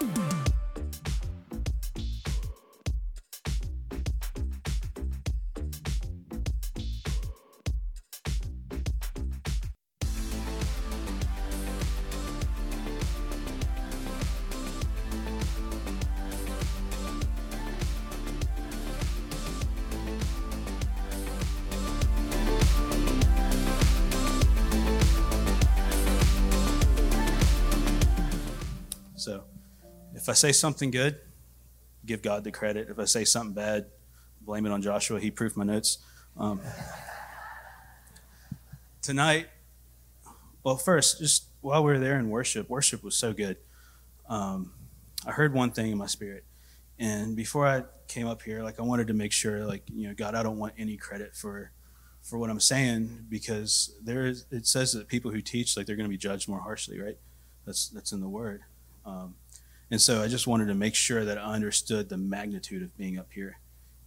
So if I say something good, give God the credit. If I say something bad, blame it on Joshua. He proofed my notes. Um, tonight, well, first, just while we were there in worship, worship was so good. Um, I heard one thing in my spirit. And before I came up here, like I wanted to make sure, like, you know, God, I don't want any credit for for what I'm saying because there is it says that people who teach like they're going to be judged more harshly, right? That's that's in the word. Um, and so I just wanted to make sure that I understood the magnitude of being up here.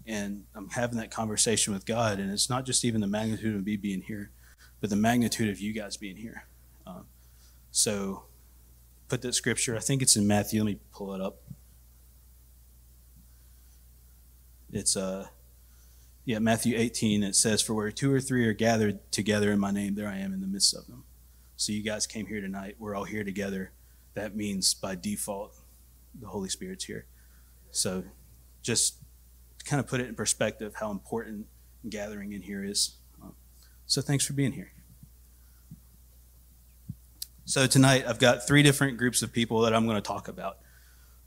And I'm having that conversation with God, and it's not just even the magnitude of me being here, but the magnitude of you guys being here. Um, so put that scripture, I think it's in Matthew. Let me pull it up. It's uh yeah, Matthew 18, it says, For where two or three are gathered together in my name, there I am in the midst of them. So you guys came here tonight. We're all here together. That means by default, the Holy Spirit's here. So just kind of put it in perspective how important gathering in here is. So thanks for being here. So tonight I've got three different groups of people that I'm going to talk about.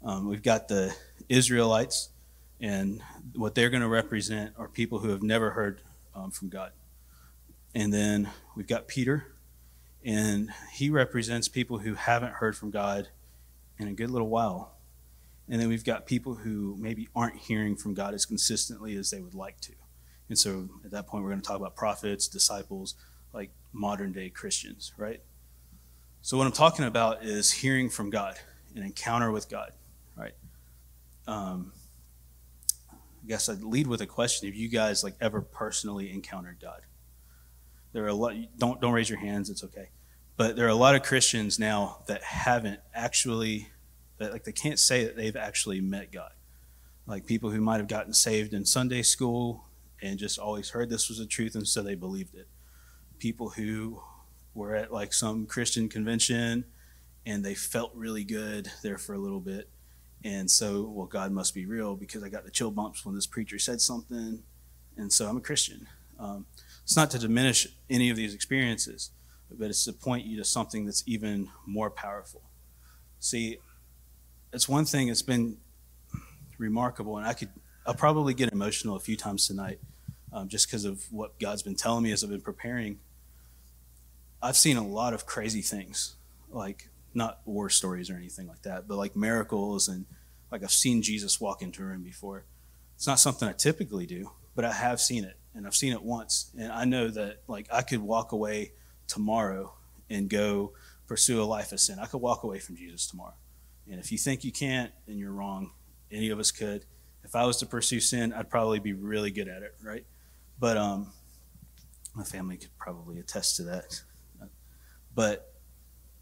Um, we've got the Israelites, and what they're going to represent are people who have never heard um, from God. And then we've got Peter, and he represents people who haven't heard from God in a good little while. And then we've got people who maybe aren't hearing from God as consistently as they would like to. And so at that point, we're going to talk about prophets, disciples, like modern day Christians, right? So what I'm talking about is hearing from God, an encounter with God, right? Um, I guess I'd lead with a question: Have you guys like ever personally encountered God? There are a lot. Don't don't raise your hands. It's okay. But there are a lot of Christians now that haven't actually, that like they can't say that they've actually met God. Like people who might have gotten saved in Sunday school and just always heard this was the truth and so they believed it. People who were at like some Christian convention and they felt really good there for a little bit. And so, well, God must be real because I got the chill bumps when this preacher said something. And so I'm a Christian. Um, it's not to diminish any of these experiences, but it's to point you to something that's even more powerful. See, it's one thing that's been remarkable, and I could, I'll probably get emotional a few times tonight um, just because of what God's been telling me as I've been preparing. I've seen a lot of crazy things, like not war stories or anything like that, but like miracles and like I've seen Jesus walk into a room before. It's not something I typically do, but I have seen it and I've seen it once. And I know that like I could walk away tomorrow and go pursue a life of sin. I could walk away from Jesus tomorrow. And if you think you can't, then you're wrong. Any of us could. If I was to pursue sin, I'd probably be really good at it, right? But um, my family could probably attest to that. But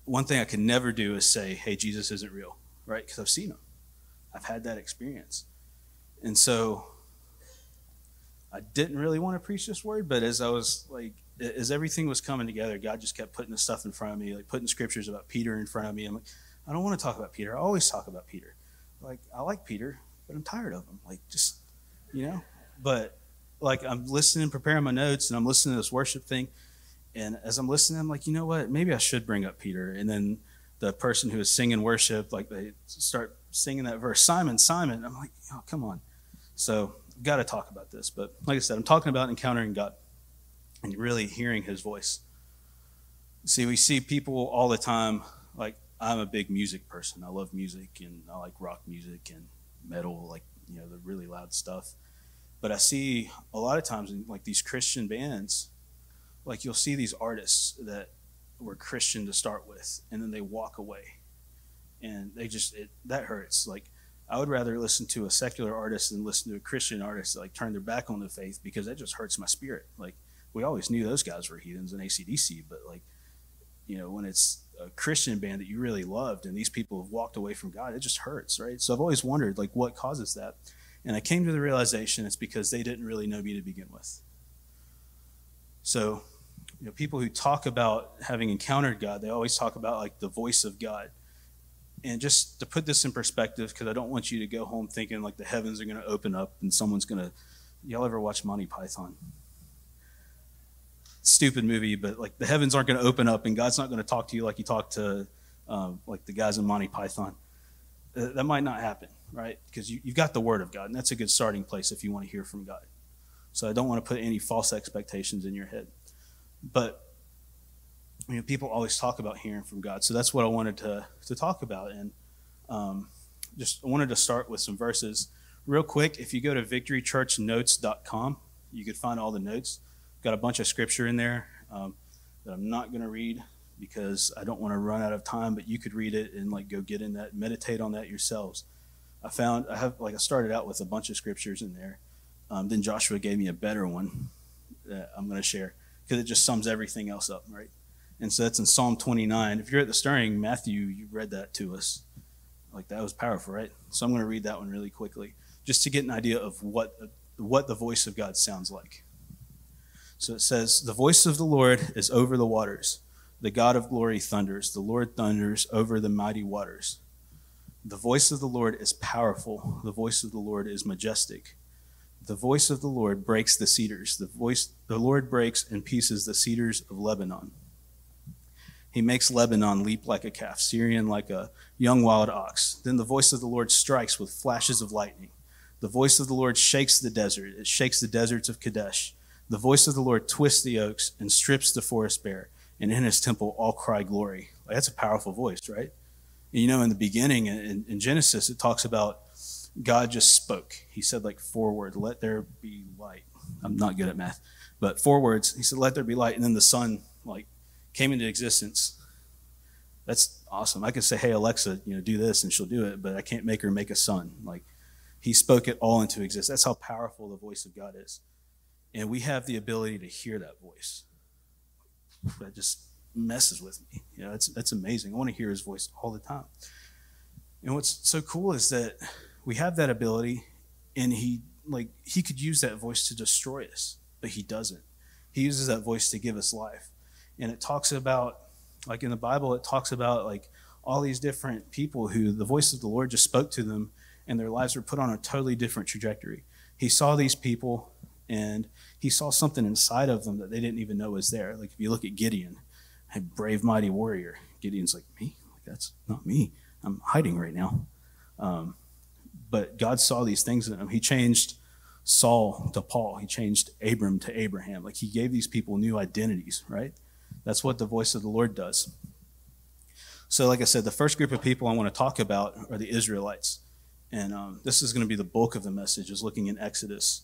one thing I could never do is say, hey, Jesus isn't real, right? Because I've seen him. I've had that experience. And so I didn't really want to preach this word, but as I was like, as everything was coming together, God just kept putting the stuff in front of me, like putting scriptures about Peter in front of me. I'm like, I don't want to talk about Peter. I always talk about Peter. Like, I like Peter, but I'm tired of him. Like, just, you know? But, like, I'm listening, preparing my notes, and I'm listening to this worship thing. And as I'm listening, I'm like, you know what? Maybe I should bring up Peter. And then the person who is singing worship, like, they start singing that verse, Simon, Simon. I'm like, oh, come on. So, I've got to talk about this. But, like I said, I'm talking about encountering God and really hearing his voice. See, we see people all the time, like, I'm a big music person. I love music and I like rock music and metal, like, you know, the really loud stuff. But I see a lot of times in like these Christian bands, like you'll see these artists that were Christian to start with, and then they walk away. And they just, it, that hurts. Like, I would rather listen to a secular artist than listen to a Christian artist that like turn their back on the faith because that just hurts my spirit. Like, we always knew those guys were heathens and ACDC, but like, you know, when it's a Christian band that you really loved and these people have walked away from God, it just hurts, right? So I've always wondered, like, what causes that? And I came to the realization it's because they didn't really know me to begin with. So, you know, people who talk about having encountered God, they always talk about like the voice of God. And just to put this in perspective, because I don't want you to go home thinking like the heavens are going to open up and someone's going to. Y'all ever watch Monty Python? Stupid movie, but like the heavens aren't going to open up and God's not going to talk to you like he talked to um, like the guys in Monty Python. Uh, that might not happen, right? Because you, you've got the Word of God, and that's a good starting place if you want to hear from God. So I don't want to put any false expectations in your head. But you know, people always talk about hearing from God. So that's what I wanted to, to talk about. And um, just I wanted to start with some verses. Real quick, if you go to victorychurchnotes.com, you could find all the notes. Got a bunch of scripture in there um, that I'm not going to read because I don't want to run out of time, but you could read it and like go get in that, meditate on that yourselves. I found I have like I started out with a bunch of scriptures in there. Um, then Joshua gave me a better one that I'm going to share because it just sums everything else up, right? And so that's in Psalm 29. If you're at the stirring, Matthew, you read that to us. Like that was powerful, right? So I'm going to read that one really quickly, just to get an idea of what what the voice of God sounds like. So it says, "The voice of the Lord is over the waters. The God of glory thunders. The Lord thunders over the mighty waters. The voice of the Lord is powerful. The voice of the Lord is majestic." The voice of the Lord breaks the cedars. The voice the Lord breaks in pieces the cedars of Lebanon. He makes Lebanon leap like a calf, Sirion like a young wild ox. Then the voice of the Lord strikes with flashes of lightning. The voice of the Lord shakes the desert. It shakes the deserts of Kadesh. The voice of the Lord twists the oaks and strips the forest bare. And in his temple all cry glory. Like, that's a powerful voice, right? And you know, in the beginning, in, in Genesis, it talks about God just spoke. He said, like, four words, let there be light. I'm not good at math, but four words. He said, let there be light. And then the sun, like, came into existence. That's awesome. I could say, hey, Alexa, you know, do this, and she'll do it, but I can't make her make a sun. Like, he spoke it all into existence. That's how powerful the voice of God is. And we have the ability to hear that voice. That just messes with me. You know, that's, that's amazing. I want to hear his voice all the time. And what's so cool is that we have that ability and he like he could use that voice to destroy us but he doesn't he uses that voice to give us life and it talks about like in the bible it talks about like all these different people who the voice of the lord just spoke to them and their lives were put on a totally different trajectory he saw these people and he saw something inside of them that they didn't even know was there like if you look at gideon a brave mighty warrior gideon's like me like that's not me i'm hiding right now um, but God saw these things in him. He changed Saul to Paul. He changed Abram to Abraham. Like he gave these people new identities, right? That's what the voice of the Lord does. So, like I said, the first group of people I want to talk about are the Israelites. And um, this is going to be the bulk of the message, is looking in Exodus.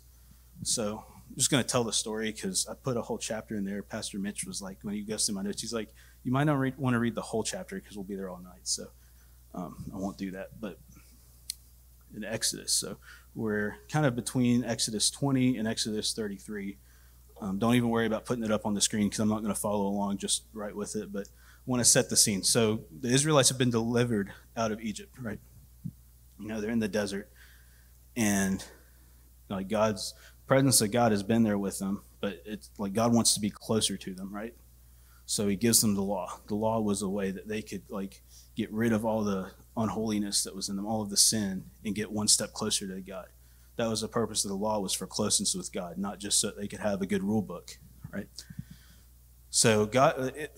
So, I'm just going to tell the story because I put a whole chapter in there. Pastor Mitch was like, when he goes through my notes, he's like, you might not want to read the whole chapter because we'll be there all night. So, um, I won't do that. But in Exodus. So we're kind of between Exodus 20 and Exodus 33. Um, don't even worry about putting it up on the screen because I'm not going to follow along just right with it, but I want to set the scene. So the Israelites have been delivered out of Egypt, right? You know, they're in the desert, and like God's presence of God has been there with them, but it's like God wants to be closer to them, right? So He gives them the law. The law was a way that they could like get rid of all the unholiness that was in them, all of the sin, and get one step closer to God. That was the purpose of the law was for closeness with God, not just so they could have a good rule book, right? So God, it,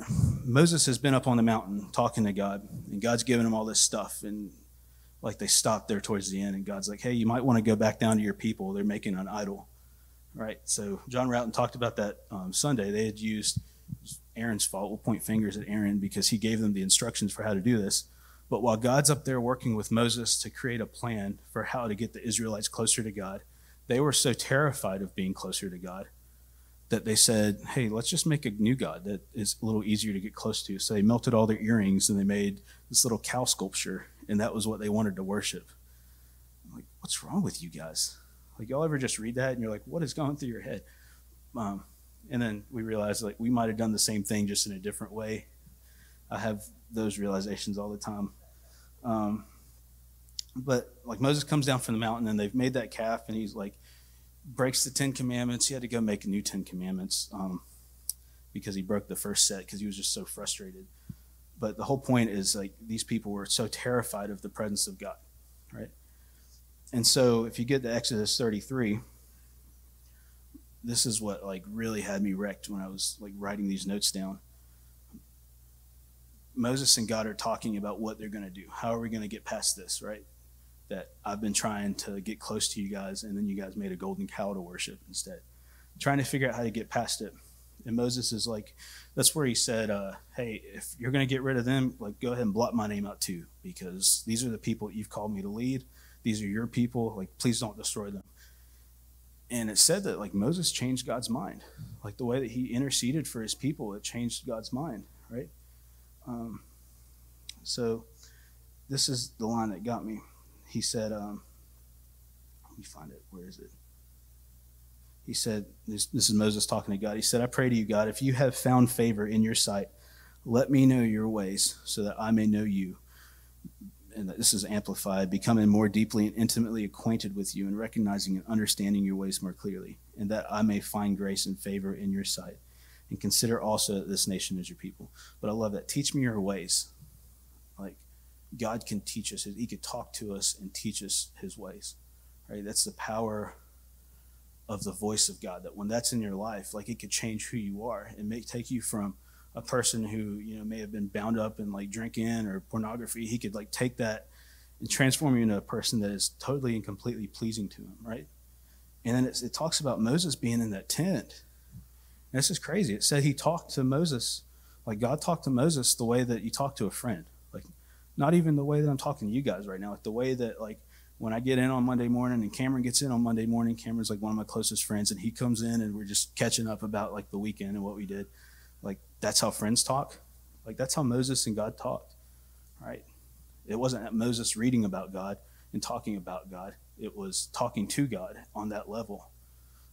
Moses has been up on the mountain talking to God, and God's given him all this stuff, and like they stopped there towards the end, and God's like, "Hey, you might want to go back down to your people. They're making an idol." Right. So John Routon talked about that um, Sunday. They had used Aaron's fault. We'll point fingers at Aaron because he gave them the instructions for how to do this. But while God's up there working with Moses to create a plan for how to get the Israelites closer to God, they were so terrified of being closer to God that they said, hey, let's just make a new God that is a little easier to get close to. So they melted all their earrings and they made this little cow sculpture, and that was what they wanted to worship. I'm like, what's wrong with you guys? Like, y'all ever just read that and you're like, what is going through your head? Um, and then we realize like we might have done the same thing just in a different way I have those realizations all the time. Um, but like Moses comes down from the mountain and they've made that calf and he's like breaks the Ten Commandments. He had to go make a new Ten Commandments um, because he broke the first set because he was just so frustrated. But the whole point is like these people were so terrified of the presence of God, right? And so if you get to Exodus 33, this is what like really had me wrecked when I was like writing these notes down. Moses and God are talking about what they're going to do. How are we going to get past this, right? That I've been trying to get close to you guys, and then you guys made a golden cow to worship instead. Trying to figure out how to get past it. And Moses is like, that's where he said, uh, hey, if you're going to get rid of them, like, go ahead and blot my name out too, because these are the people you've called me to lead. These are your people. Like, please don't destroy them. And it said that, like, Moses changed God's mind. Like, the way that he interceded for his people, it changed God's mind, right? Um, so, this is the line that got me. He said, um, let me find it. Where is it? he said, this, this, is Moses talking to God. He said, I pray to you, God, if you have found favor in your sight, let me know your ways so that I may know you. And that this is amplified, becoming more deeply and intimately acquainted with you and recognizing and understanding your ways more clearly, and that I may find grace and favor in your sight. And consider also that this nation is your people. But I love that. Teach me your ways. Like God can teach us, He could talk to us and teach us His ways. Right? That's the power of the voice of God. That when that's in your life, like it could change who you are and make take you from a person who you know may have been bound up in like drinking or pornography. He could like take that and transform you into a person that is totally and completely pleasing to him, right? And then it talks about Moses being in that tent. And this is crazy. It said he talked to Moses, like God talked to Moses the way that you talk to a friend. Like, not even the way that I'm talking to you guys right now, like the way that like when I get in on Monday morning and Cameron gets in on Monday morning, Cameron's like one of my closest friends and he comes in and we're just catching up about like the weekend and what we did. Like that's how friends talk. Like that's how Moses and God talked. Right? It wasn't Moses reading about God and talking about God. It was talking to God on that level.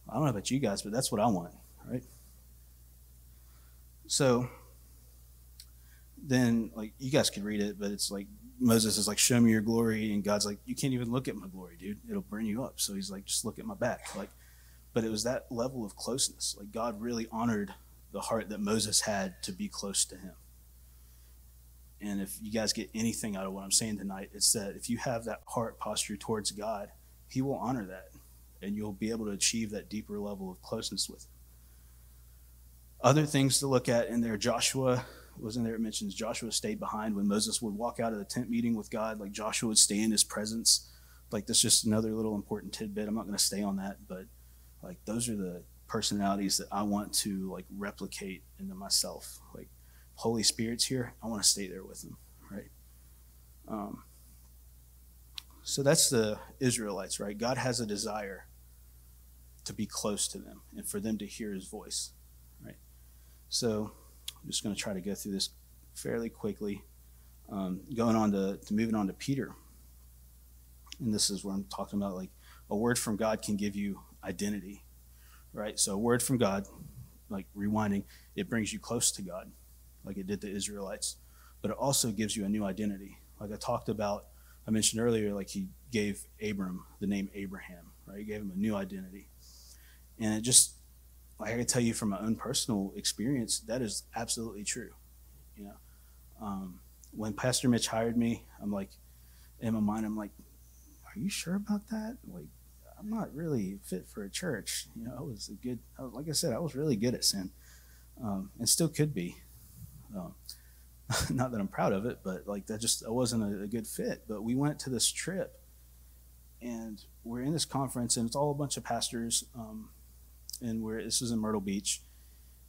I don't know about you guys, but that's what I want, right? So then like you guys could read it, but it's like Moses is like, "Show me your glory," and God's like, "You can't even look at my glory, dude. It'll burn you up." So he's like, "Just look at my back." Like, but it was that level of closeness. Like God really honored the heart that Moses had to be close to Him. And if you guys get anything out of what I'm saying tonight, it's that if you have that heart posture towards God, He will honor that, and you'll be able to achieve that deeper level of closeness with Him. Other things to look at in there, Joshua was in there. It mentions Joshua stayed behind when Moses would walk out of the tent meeting with God. Like Joshua would stay in his presence. Like that's just another little important tidbit. I'm not going to stay on that, but like those are the personalities that I want to like replicate into myself. Like Holy Spirit's here, I want to stay there with him, right? Um, so that's the Israelites, right? God has a desire to be close to them and for them to hear his voice, right? So I'm just going to try to go through this fairly quickly. Um, going on to, to moving on to Peter. And this is where I'm talking about like a word from God can give you identity, right? So word from God, like rewinding, it brings you close to God, like it did the Israelites, but it also gives you a new identity. Like I talked about, I mentioned earlier, like he gave Abram the name Abraham, right? He gave him a new identity. And it just like I can tell you from my own personal experience, that is absolutely true. You know, um, when Pastor Mitch hired me, I'm like, in my mind, I'm like, are you sure about that? Like, I'm not really fit for a church. You know, I was a good, like I said, I was really good at sin, um, and still could be. Um, not that I'm proud of it, but like that just I wasn't a, a, good fit. But we went to this trip, and we're in this conference, and it's all a bunch of pastors. Um, and where this was in Myrtle Beach,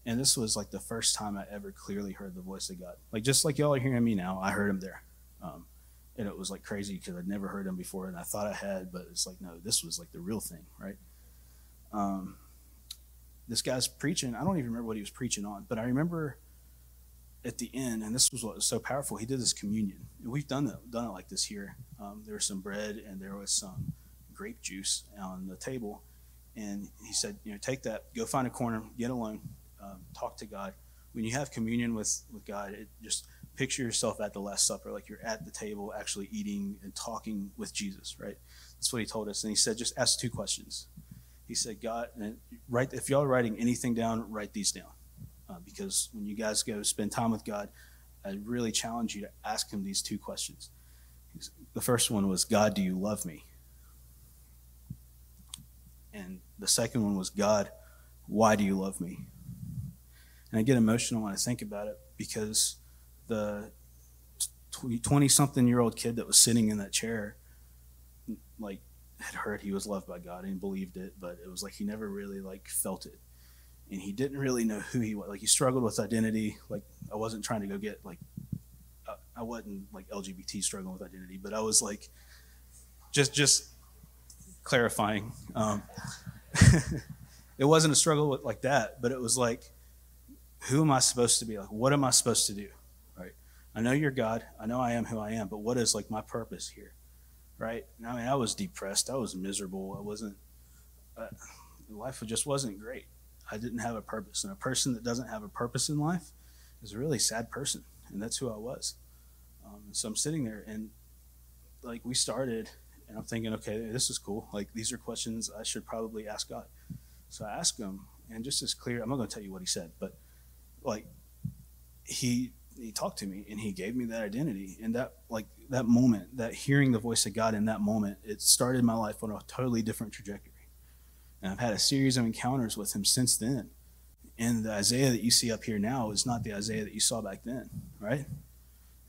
and this was like the first time I ever clearly heard the voice of God. Like just like y'all are hearing me now, I heard him there, um, and it was like crazy because I'd never heard him before, and I thought I had, but it's like no, this was like the real thing, right? Um, this guy's preaching. I don't even remember what he was preaching on, but I remember at the end, and this was what was so powerful. He did this communion, and we've done it done it like this here. Um, there was some bread and there was some grape juice on the table, and he said, you know, take that, go find a corner, get alone, um, talk to God. When you have communion with, with God, it just picture yourself at the Last Supper, like you're at the table actually eating and talking with Jesus, right? That's what he told us. And he said, just ask two questions. He said, God, and write, if y'all are writing anything down, write these down. Uh, because when you guys go spend time with God, I really challenge you to ask him these two questions. The first one was, God, do you love me? And the second one was, God, why do you love me? And I get emotional when I think about it because the 20 something year old kid that was sitting in that chair, like, had heard he was loved by God and believed it, but it was like he never really like felt it. And he didn't really know who he was. Like he struggled with identity. Like I wasn't trying to go get like I wasn't like LGBT struggling with identity, but I was like just just clarifying. Um, it wasn't a struggle with, like that, but it was like, who am I supposed to be? Like, what am I supposed to do? I know you're God. I know I am who I am, but what is like my purpose here? Right? And I mean, I was depressed. I was miserable. I wasn't. Uh, life just wasn't great. I didn't have a purpose, and a person that doesn't have a purpose in life is a really sad person, and that's who I was. Um, so I'm sitting there, and like we started, and I'm thinking, okay, this is cool. Like these are questions I should probably ask God. So I asked him, and just as clear, I'm not going to tell you what he said, but like he he talked to me and he gave me that identity. And that like that moment that hearing the voice of god in that moment it started my life on a totally different trajectory. And i've had a series of encounters with him since then. And the isaiah that you see up here now is not the isaiah that you saw back then right?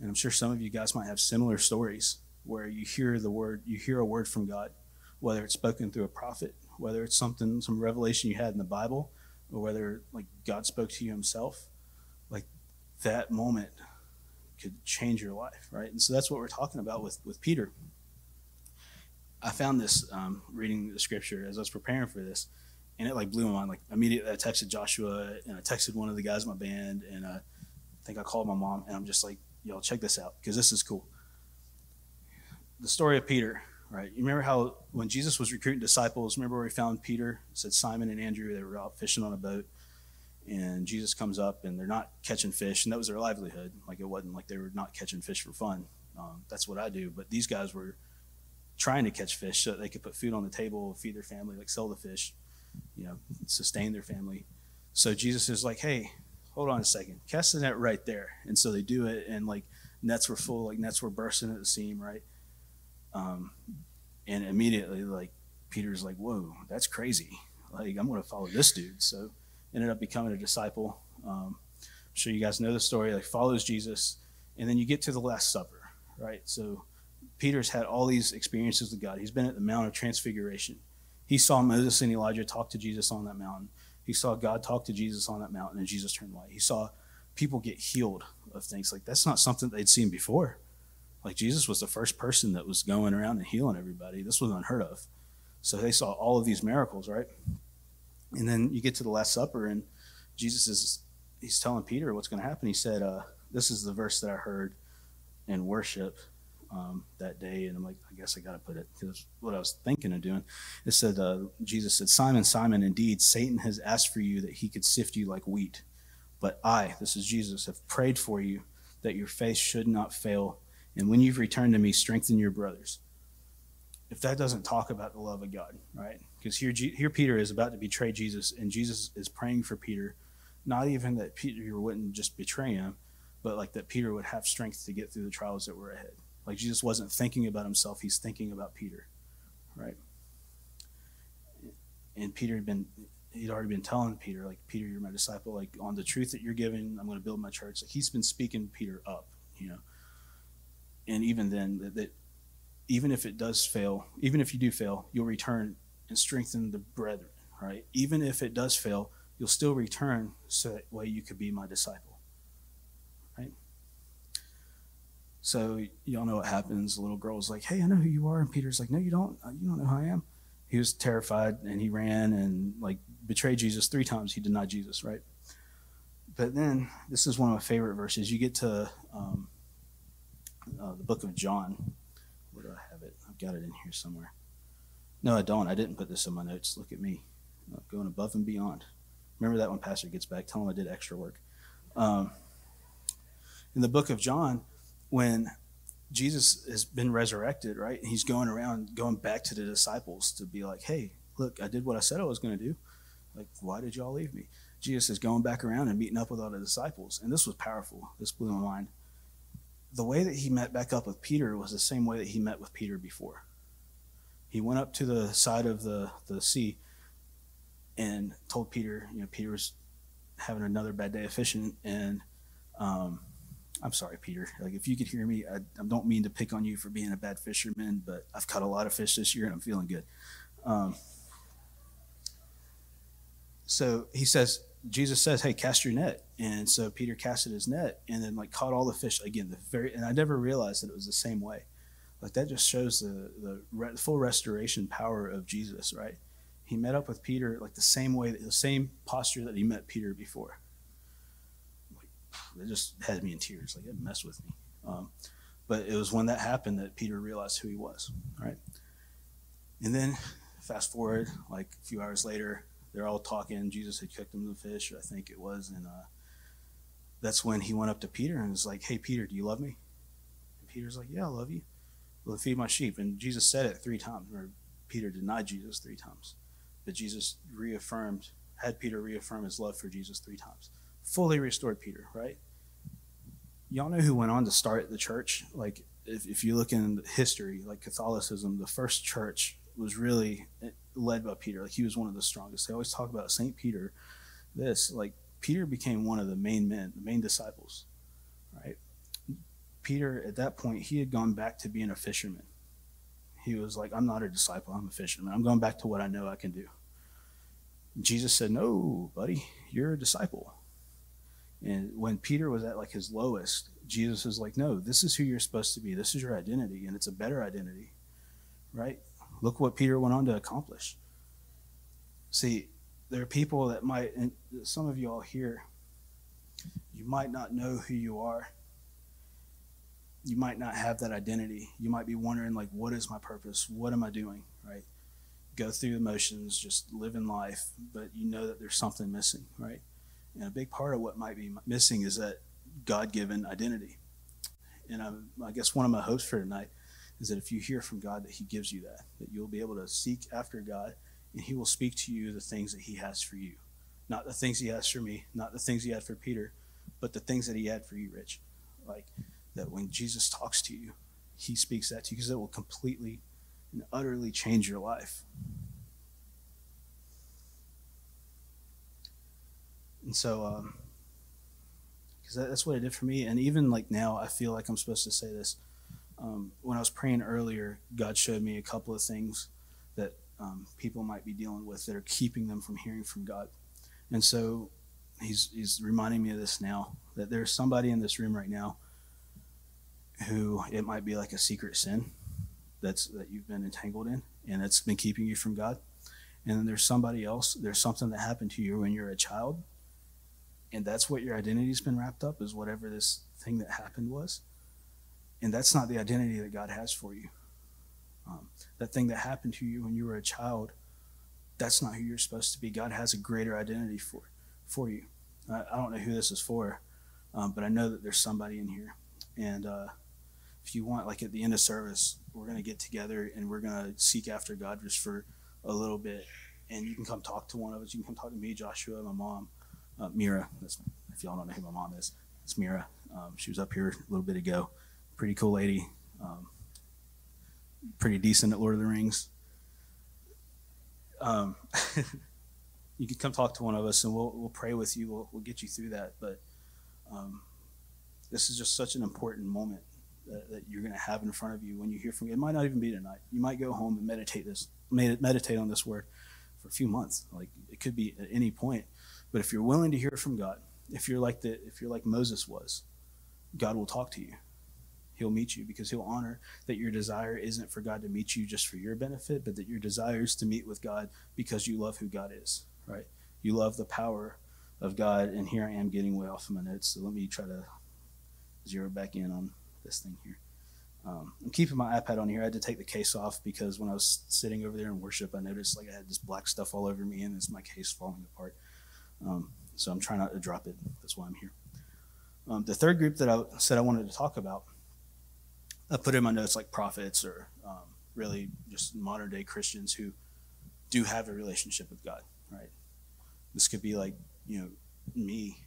And i'm sure some of you guys might have similar stories where you hear the word you hear a word from god whether it's spoken through a prophet whether it's something some revelation you had in the bible or whether like god spoke to you himself that moment could change your life right and so that's what we're talking about with with peter i found this um, reading the scripture as i was preparing for this and it like blew my mind like immediately i texted joshua and i texted one of the guys in my band and uh, i think i called my mom and i'm just like y'all check this out because this is cool the story of peter right? You remember how when Jesus was recruiting disciples, remember where he found Peter? It said Simon and Andrew, they were out fishing on a boat. And Jesus comes up and they're not catching fish, and that was their livelihood. Like it wasn't like they were not catching fish for fun. Um, that's what I do. But these guys were trying to catch fish so that they could put food on the table, feed their family, like sell the fish, you know, sustain their family. So Jesus is like, hey, hold on a second, cast the net right there. And so they do it, and like nets were full, like nets were bursting at the seam, right? Um, and immediately, like, Peter's like, whoa, that's crazy. Like, I'm to follow this dude. So, ended up becoming a disciple. Um, I'm sure you guys know the story. Like, follows Jesus. And then you get to the Last Supper, right? So, Peter's had all these experiences with God. He's been at the Mount of Transfiguration. He saw Moses and Elijah talk to Jesus on that mountain. He saw God talk to Jesus on that mountain, and Jesus turned white. He saw people get healed of things like that's not something they'd seen before. Like Jesus was the first person that was going around and healing everybody. This was unheard of. So they saw all of these miracles, right? And then you get to the Last Supper, and Jesus is he's telling Peter what's going to happen. He said, uh, "This is the verse that I heard in worship um, that day." And I'm like, I guess I got to put it because what I was thinking of doing. It said, uh, Jesus said, "Simon, Simon, indeed Satan has asked for you that he could sift you like wheat, but I, this is Jesus, have prayed for you that your faith should not fail." And when you've returned to me, strengthen your brothers. If that doesn't talk about the love of God, right? Because here, here Peter is about to betray Jesus, and Jesus is praying for Peter. Not even that Peter wouldn't just betray him, but like that Peter would have strength to get through the trials that were ahead. Like Jesus wasn't thinking about himself, he's thinking about Peter, right? And Peter had been, he'd already been telling Peter, like, Peter, you're my disciple. Like, on the truth that you're giving, I'm going to build my church. Like, he's been speaking Peter up, you know and even then that, that even if it does fail, even if you do fail, you'll return and strengthen the brethren, right? Even if it does fail, you'll still return so that way you could be my disciple, right? So y'all know what happens. The little girl's like, "Hey, I know who you are," and Peter's like, "No, you don't. You don't know who I am." He was terrified and he ran and like betrayed Jesus three times. He denied Jesus, right? But then this is one of my favorite verses. You get to um, uh, the book of John. Where do I have it? I've got it in here somewhere. No, I don't. I didn't put this in my notes. Look at me, uh, going above and beyond. Remember that when Pastor gets back, tell him I did extra work. Um, in the book of John, when Jesus has been resurrected, right? He's going around, going back to the disciples to be like, hey, look, I did what I said I was going to do. Like, why did y'all leave me? Jesus is going back around and meeting up with all the disciples. And this was powerful. This blew my mind. The way that he met back up with Peter was the same way that he met with Peter before. He went up to the side of the, the sea and told Peter, you know, Peter was having another bad day of fishing. And um, I'm sorry, Peter. Like, if you could hear me, I, I, don't mean to pick on you for being a bad fisherman, but I've caught a lot of fish this year and I'm feeling good. Um, so he says, Jesus says, "Hey, cast your net," and so Peter casted his net and then like caught all the fish again. The very and I never realized that it was the same way. Like that just shows the the re- full restoration power of Jesus, right? He met up with Peter like the same way, the same posture that he met Peter before. Like, it just had me in tears. Like it messed with me. Um, but it was when that happened that Peter realized who he was, right? And then fast forward like a few hours later, they're all talking. Jesus had cooked them the fish, I think it was, and uh, that's when he went up to Peter and was like, "Hey, Peter, do you love me?" And Peter's like, "Yeah, I love you. Well, feed my sheep." And Jesus said it three times. Peter denied Jesus three times, but Jesus reaffirmed, had Peter reaffirm his love for Jesus three times. Fully restored Peter, right? Y'all know who went on to start the church? Like, if, if you look in history, like Catholicism, the first church was really led by Peter. Like he was one of the strongest. They always talk about Saint Peter. This like Peter became one of the main men, the main disciples? Peter at that point he had gone back to being a fisherman. He was like, "I'm not a disciple. I'm a fisherman. I'm going back to what I know I can do." Jesus said, "No, buddy, you're a disciple." And when Peter was at like his lowest, Jesus was like, "No, this is who you're supposed to be. This is your identity, and it's a better identity, right? Look what Peter went on to accomplish. See, there are people that might, and some of you all here, you might not know who you are. You might not have that identity. You might be wondering, like, what is my purpose? What am I doing? Right? Go through the motions, just live in life, but you know that there's something missing, right? And a big part of what might be missing is that God given identity. And I'm, I guess one of my hopes for tonight is that if you hear from God, that He gives you that, that you'll be able to seek after God and He will speak to you the things that He has for you. Not the things He has for me, not the things He had for Peter, but the things that He had for you, Rich. Like that when Jesus talks to you, He speaks that to you because it will completely and utterly change your life. And so, because um, that's what it did for me. And even like now, I feel like I'm supposed to say this um, when I was praying earlier, God showed me a couple of things that um, people might be dealing with that are keeping them from hearing from God. And so he's, he's reminding me of this now that there's somebody in this room right now who it might be like a secret sin that's that you've been entangled in and that's been keeping you from God. And then there's somebody else, there's something that happened to you when you're a child. And that's what your identity's been wrapped up is whatever this thing that happened was. And that's not the identity that God has for you. Um, that thing that happened to you when you were a child, that's not who you're supposed to be. God has a greater identity for for you. I, I don't know who this is for, um, but I know that there's somebody in here. And uh, if you want, like at the end of service, we're going to get together and we're going to seek after God just for a little bit. And you can come talk to one of us. You can come talk to me, Joshua, my mom, uh, Mira. That's, if y'all don't know who my mom is, it's Mira. Um, she was up here a little bit ago pretty cool lady, um, pretty decent at Lord of the Rings. Um, you can come talk to one of us, and we'll we'll pray with you. We'll we'll get you through that. But um, this is just such an important moment that, that you're going to have in front of you when you hear from. It might not even be tonight. You might go home and meditate this, meditate on this word for a few months. Like it could be at any point. But if you're willing to hear from God, if you're like the if you're like Moses was, God will talk to you he'll meet you because he'll honor that your desire isn't for God to meet you just for your benefit, but that your desire is to meet with God because you love who God is, right? You love the power of God. And here I am getting way off of my notes. So let me try to zero back in on this thing here. Um, I'm keeping my iPad on here. I had to take the case off because when I was sitting over there in worship, I noticed like I had this black stuff all over me and it's my case falling apart. Um, so I'm trying not to drop it. That's why I'm here. Um, the third group that I said I wanted to talk about, I put in my notes like prophets or um, really just modern day Christians who do have a relationship with God, right? This could be like, you know, me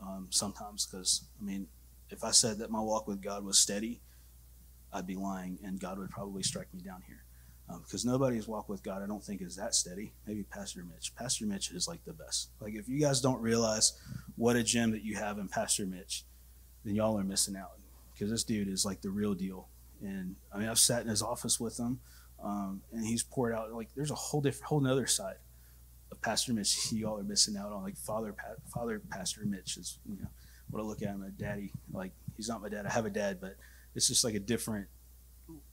um, sometimes because, I mean, if I said that my walk with God was steady, I'd be lying and God would probably strike me down here. Because um, nobody's walk with God, I don't think, is that steady. Maybe Pastor Mitch. Pastor Mitch is like the best. Like, if you guys don't realize what a gem that you have in Pastor Mitch, then y'all are missing out. Because this dude is like the real deal. And I mean, I've sat in his office with him, um, and he's poured out like there's a whole different, whole nother side of Pastor Mitch. Y'all are missing out on like Father, Father Pastor Mitch is you know what I look at him a daddy. Like he's not my dad. I have a dad, but it's just like a different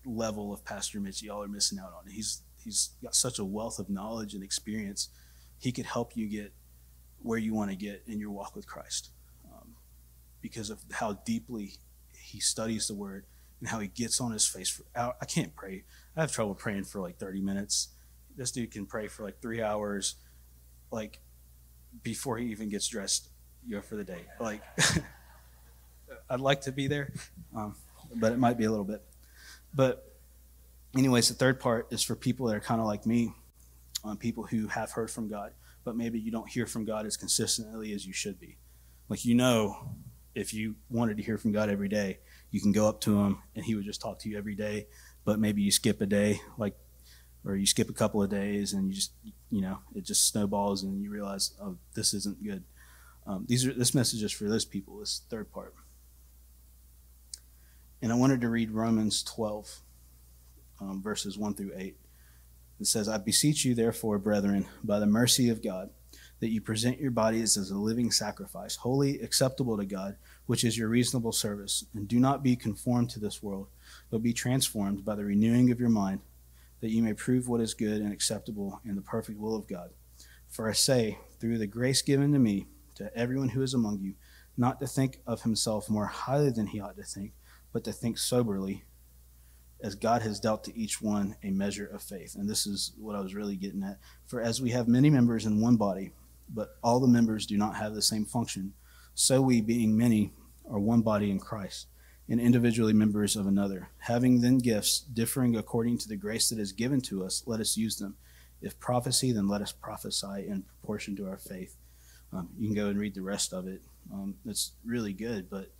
level of Pastor Mitch y'all are missing out on. He's he's got such a wealth of knowledge and experience. He could help you get where you want to get in your walk with Christ um, because of how deeply he studies the Word and how he gets on his face for I can't pray. I have trouble praying for like 30 minutes. This dude can pray for like three hours, like before he even gets dressed, you for the day. Like, I'd like to be there, um, but it might be a little bit. But, anyways, the third part is for people that are kind of like me, um, people who have heard from God, but maybe you don't hear from God as consistently as you should be. Like, you know, if you wanted to hear from God every day, you can go up to him and he would just talk to you every day. But maybe you skip a day, like, or you skip a couple of days and you just, you know, it just snowballs and you realize, oh, this isn't good. Um, these are this message is for those people. This third part. And I wanted to read Romans 12, um, verses 1 through 8. It says, I beseech you, therefore, brethren, by the mercy of God, that you present your bodies as a living sacrifice, holy, acceptable to God, which is your reasonable service. And do not be conformed to this world, but be transformed by the renewing of your mind, that you may prove what is good and acceptable and the perfect will of God. For I say, through the grace given to me, to everyone who is among you, not to think of himself more highly than he ought to think but to think soberly as God has dealt to each one a measure of faith. And this is what I was really getting at. For as we have many members in one body, but all the members do not have the same function, so we, being many, are one body in Christ, and individually members of another. Having then gifts differing according to the grace that is given to us, let us use them. If prophecy, then let us prophesy in proportion to our faith. Um, you can go and read the rest of it. Um, it's really good, but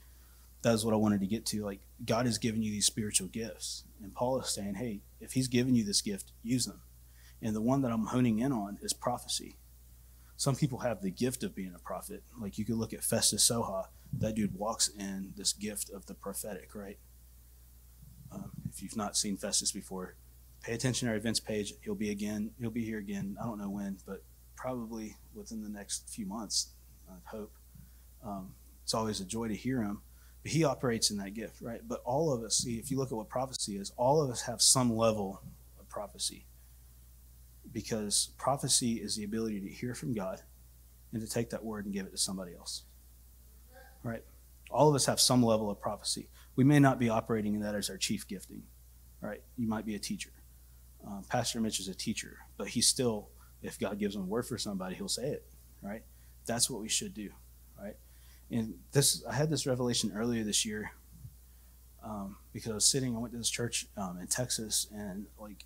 that's what I wanted to get to. Like God has given you these spiritual gifts, and Paul is saying, "Hey, if He's given you this gift, use them." And the one that I'm honing in on is prophecy. Some people have the gift of being a prophet. Like you could look at Festus Soha. That dude walks in this gift of the prophetic, right? Um, if you've not seen Festus before, pay attention to our events page. He'll be again. He'll be here again. I don't know when, but probably within the next few months. I hope. Um, it's always a joy to hear him But he operates in that gift, right? But all of us, see, if you look at what prophecy is, all of us have some level of prophecy. Because prophecy is the ability to hear from God and to take that word and give it to somebody else. Right? All of us have some level of prophecy. We may not be operating in that as our chief gifting. Right? You might be a teacher. Uh, Pastor Mitch is a teacher, but he's still, if God gives him a word for somebody, he'll say it. Right? That's what we should do. Right? And this, I had this revelation earlier this year um, because I was sitting. I went to this church um, in Texas, and like,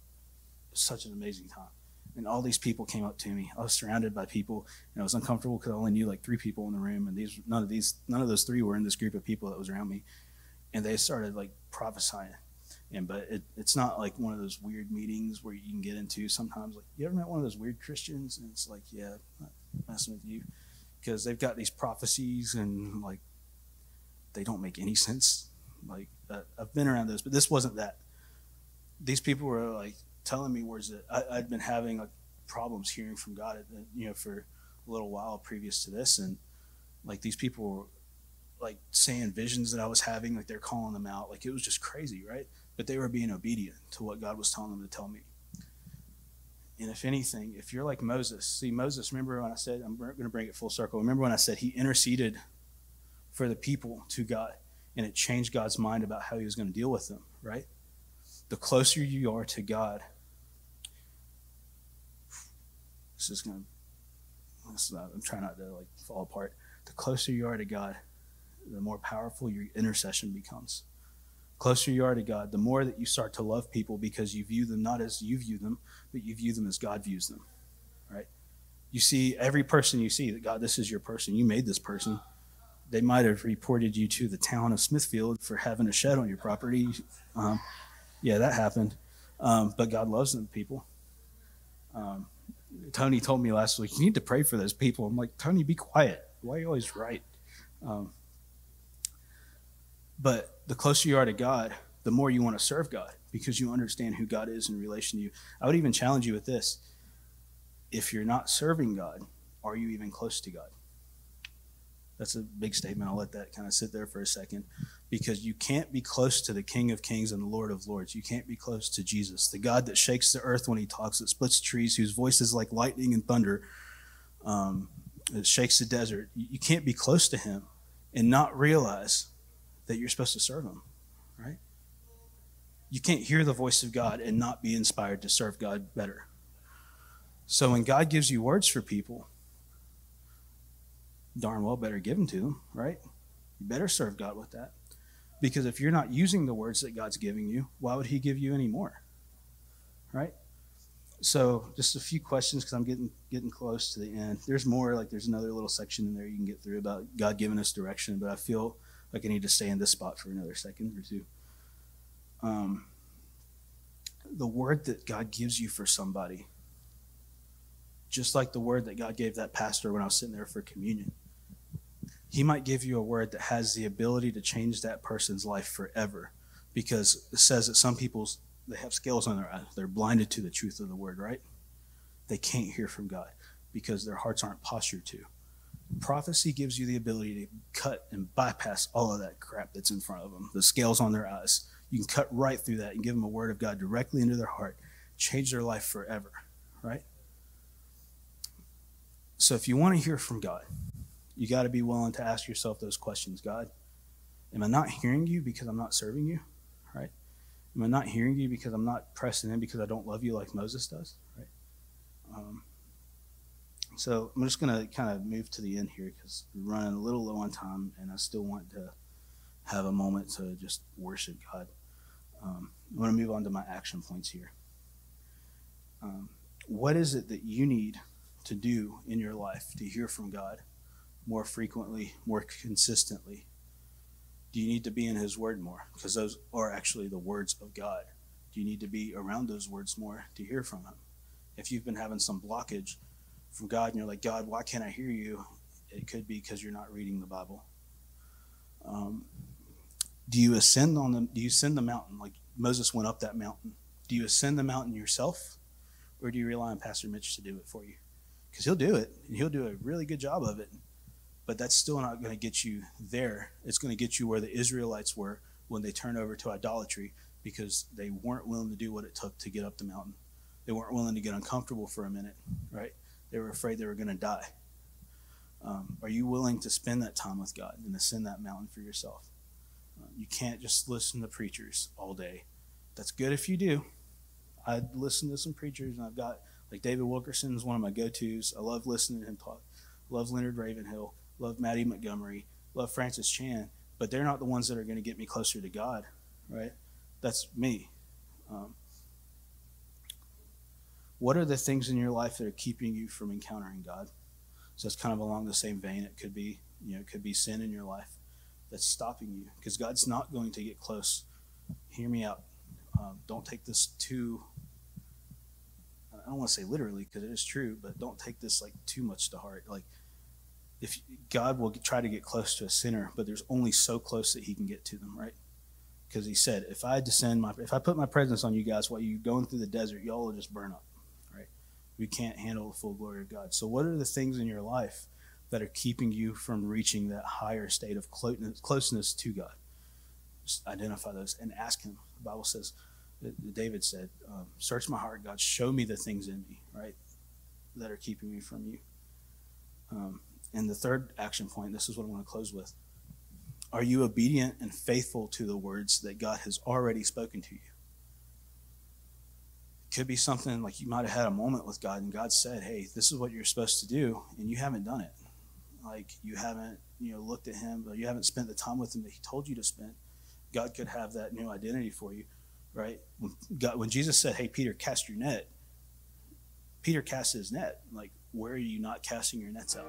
such an amazing time. And all these people came up to me. I was surrounded by people, and I was uncomfortable because I only knew like three people in the room, and these none of these none of those three were in this group of people that was around me. And they started like prophesying, and but it, it's not like one of those weird meetings where you can get into sometimes. Like you ever met one of those weird Christians, and it's like, yeah, I'm messing with you because they've got these prophecies and like they don't make any sense. Like uh, I've been around those, but this wasn't that. These people were like telling me words that I, had been having like problems hearing from God, uh, you know, for a little while previous to this, and like these people were like saying visions that I was having, like they're calling them out, like it was just crazy, right? But they were being obedient to what God was telling them to tell me. And if anything, if you're like Moses, see, Moses, remember when I said, I'm going to bring it full circle. Remember when I said he interceded for the people to God and it changed God's mind about how he was going to deal with them, right? The closer you are to God, this is going to, I'm trying not to like fall apart. The closer you are to God, the more powerful your intercession becomes. Closer you are to God, the more that you start to love people because you view them not as you view them, but you view them as God views them. Right? You see every person you see that God, this is your person. You made this person. They might have reported you to the town of Smithfield for having a shed on your property. Um, yeah, that happened. Um, but God loves them people. Um, Tony told me last week, you need to pray for those people. I'm like, Tony, be quiet. Why are you always right? Um, but the closer you are to God, the more you want to serve God because you understand who God is in relation to you. I would even challenge you with this. If you're not serving God, are you even close to God? That's a big statement. I'll let that kind of sit there for a second because you can't be close to the King of Kings and the Lord of Lords. You can't be close to Jesus, the God that shakes the earth when he talks, that splits trees, whose voice is like lightning and thunder, um, it shakes the desert. You can't be close to him and not realize that you're supposed to serve him, right? You can't hear the voice of God and not be inspired to serve God better. So when God gives you words for people, darn well better give them to them, right? You better serve God with that. Because if you're not using the words that God's giving you, why would He give you any more? Right? So, just a few questions because I'm getting getting close to the end. There's more, like there's another little section in there you can get through about God giving us direction, but I feel like I need to stay in this spot for another second or two. Um, the word that God gives you for somebody, just like the word that God gave that pastor when I was sitting there for communion he might give you a word that has the ability to change that person's life forever because it says that some people they have scales on their eyes they're blinded to the truth of the word right? They can't hear from god because their hearts aren't postured to prophecy gives you the ability to cut and bypass all of that crap that's in front of them the scales on their eyes you can cut right through that and give them a word of god directly into their heart change their life forever right so if you want to hear from god you got to be willing to ask yourself those questions God, am I not hearing you because I'm not serving you? Right? Am I not hearing you because I'm not pressing in because I don't love you like Moses does? Right? Um, so I'm just going to kind of move to the end here because we're running a little low on time and I still want to have a moment to just worship God. Um, I'm going to move on to my action points here. Um, what is it that you need to do in your life to hear from God? more frequently, more consistently? Do you need to be in His Word more? Because those are actually the words of God. Do you need to be around those words more to hear from Him? If you've been having some blockage from God and you're like, God, why can't I hear you? It could be because you're not reading the Bible. Um, do you ascend on the do you ascend the mountain like Moses went up that mountain? Do you ascend the mountain yourself, or do you rely on Pastor Mitch to do it for you? Because he'll do it, and he'll do a really good job of it but that's still not going to get you there. It's going to get you where the Israelites were when they turned over to idolatry because they weren't willing to do what it took to get up the mountain. They weren't willing to get uncomfortable for a minute, right? They were afraid they were going to die. Um, are you willing to spend that time with God and ascend that mountain for yourself? Uh, you can't just listen to preachers all day. That's good if you do. I listen to some preachers, and I've got like David Wilkerson is one of my go-tos. I love listening to him talk. Love Leonard Ravenhill love Mattie Montgomery, love Francis Chan, but they're not the ones that are going to get me closer to God, right? That's me. Um, what are the things in your life that are keeping you from encountering God? So it's kind of along the same vein. It could be, you know, it could be sin in your life that's stopping you because God's not going to get close. Hear me out. Um, don't take this too. I don't want to say literally because it is true, but don't take this like too much to heart. Like if God will try to get close to a sinner, but there's only so close that He can get to them, right? Because He said, if I descend my, if I put my presence on you guys while you're going through the desert, y'all will just burn up? We can't handle the full glory of God. So, what are the things in your life that are keeping you from reaching that higher state of closeness to God? Just identify those and ask Him. The Bible says, David said, um, "Search my heart, God. Show me the things in me, right, that are keeping me from you." Um, and the third action point, this is what I want to close with. Are you obedient and faithful to the words that God has already spoken to you? Could be something like you might have had a moment with God and God said, hey, this is what you're supposed to do, and you haven't done it. like you haven't you know looked at him or you haven't spent the time with him that he told you to spend. God could have that new identity for you right? When, god, when jesus said hey peter cast your net peter cast his net. Like where are you not casting your nets out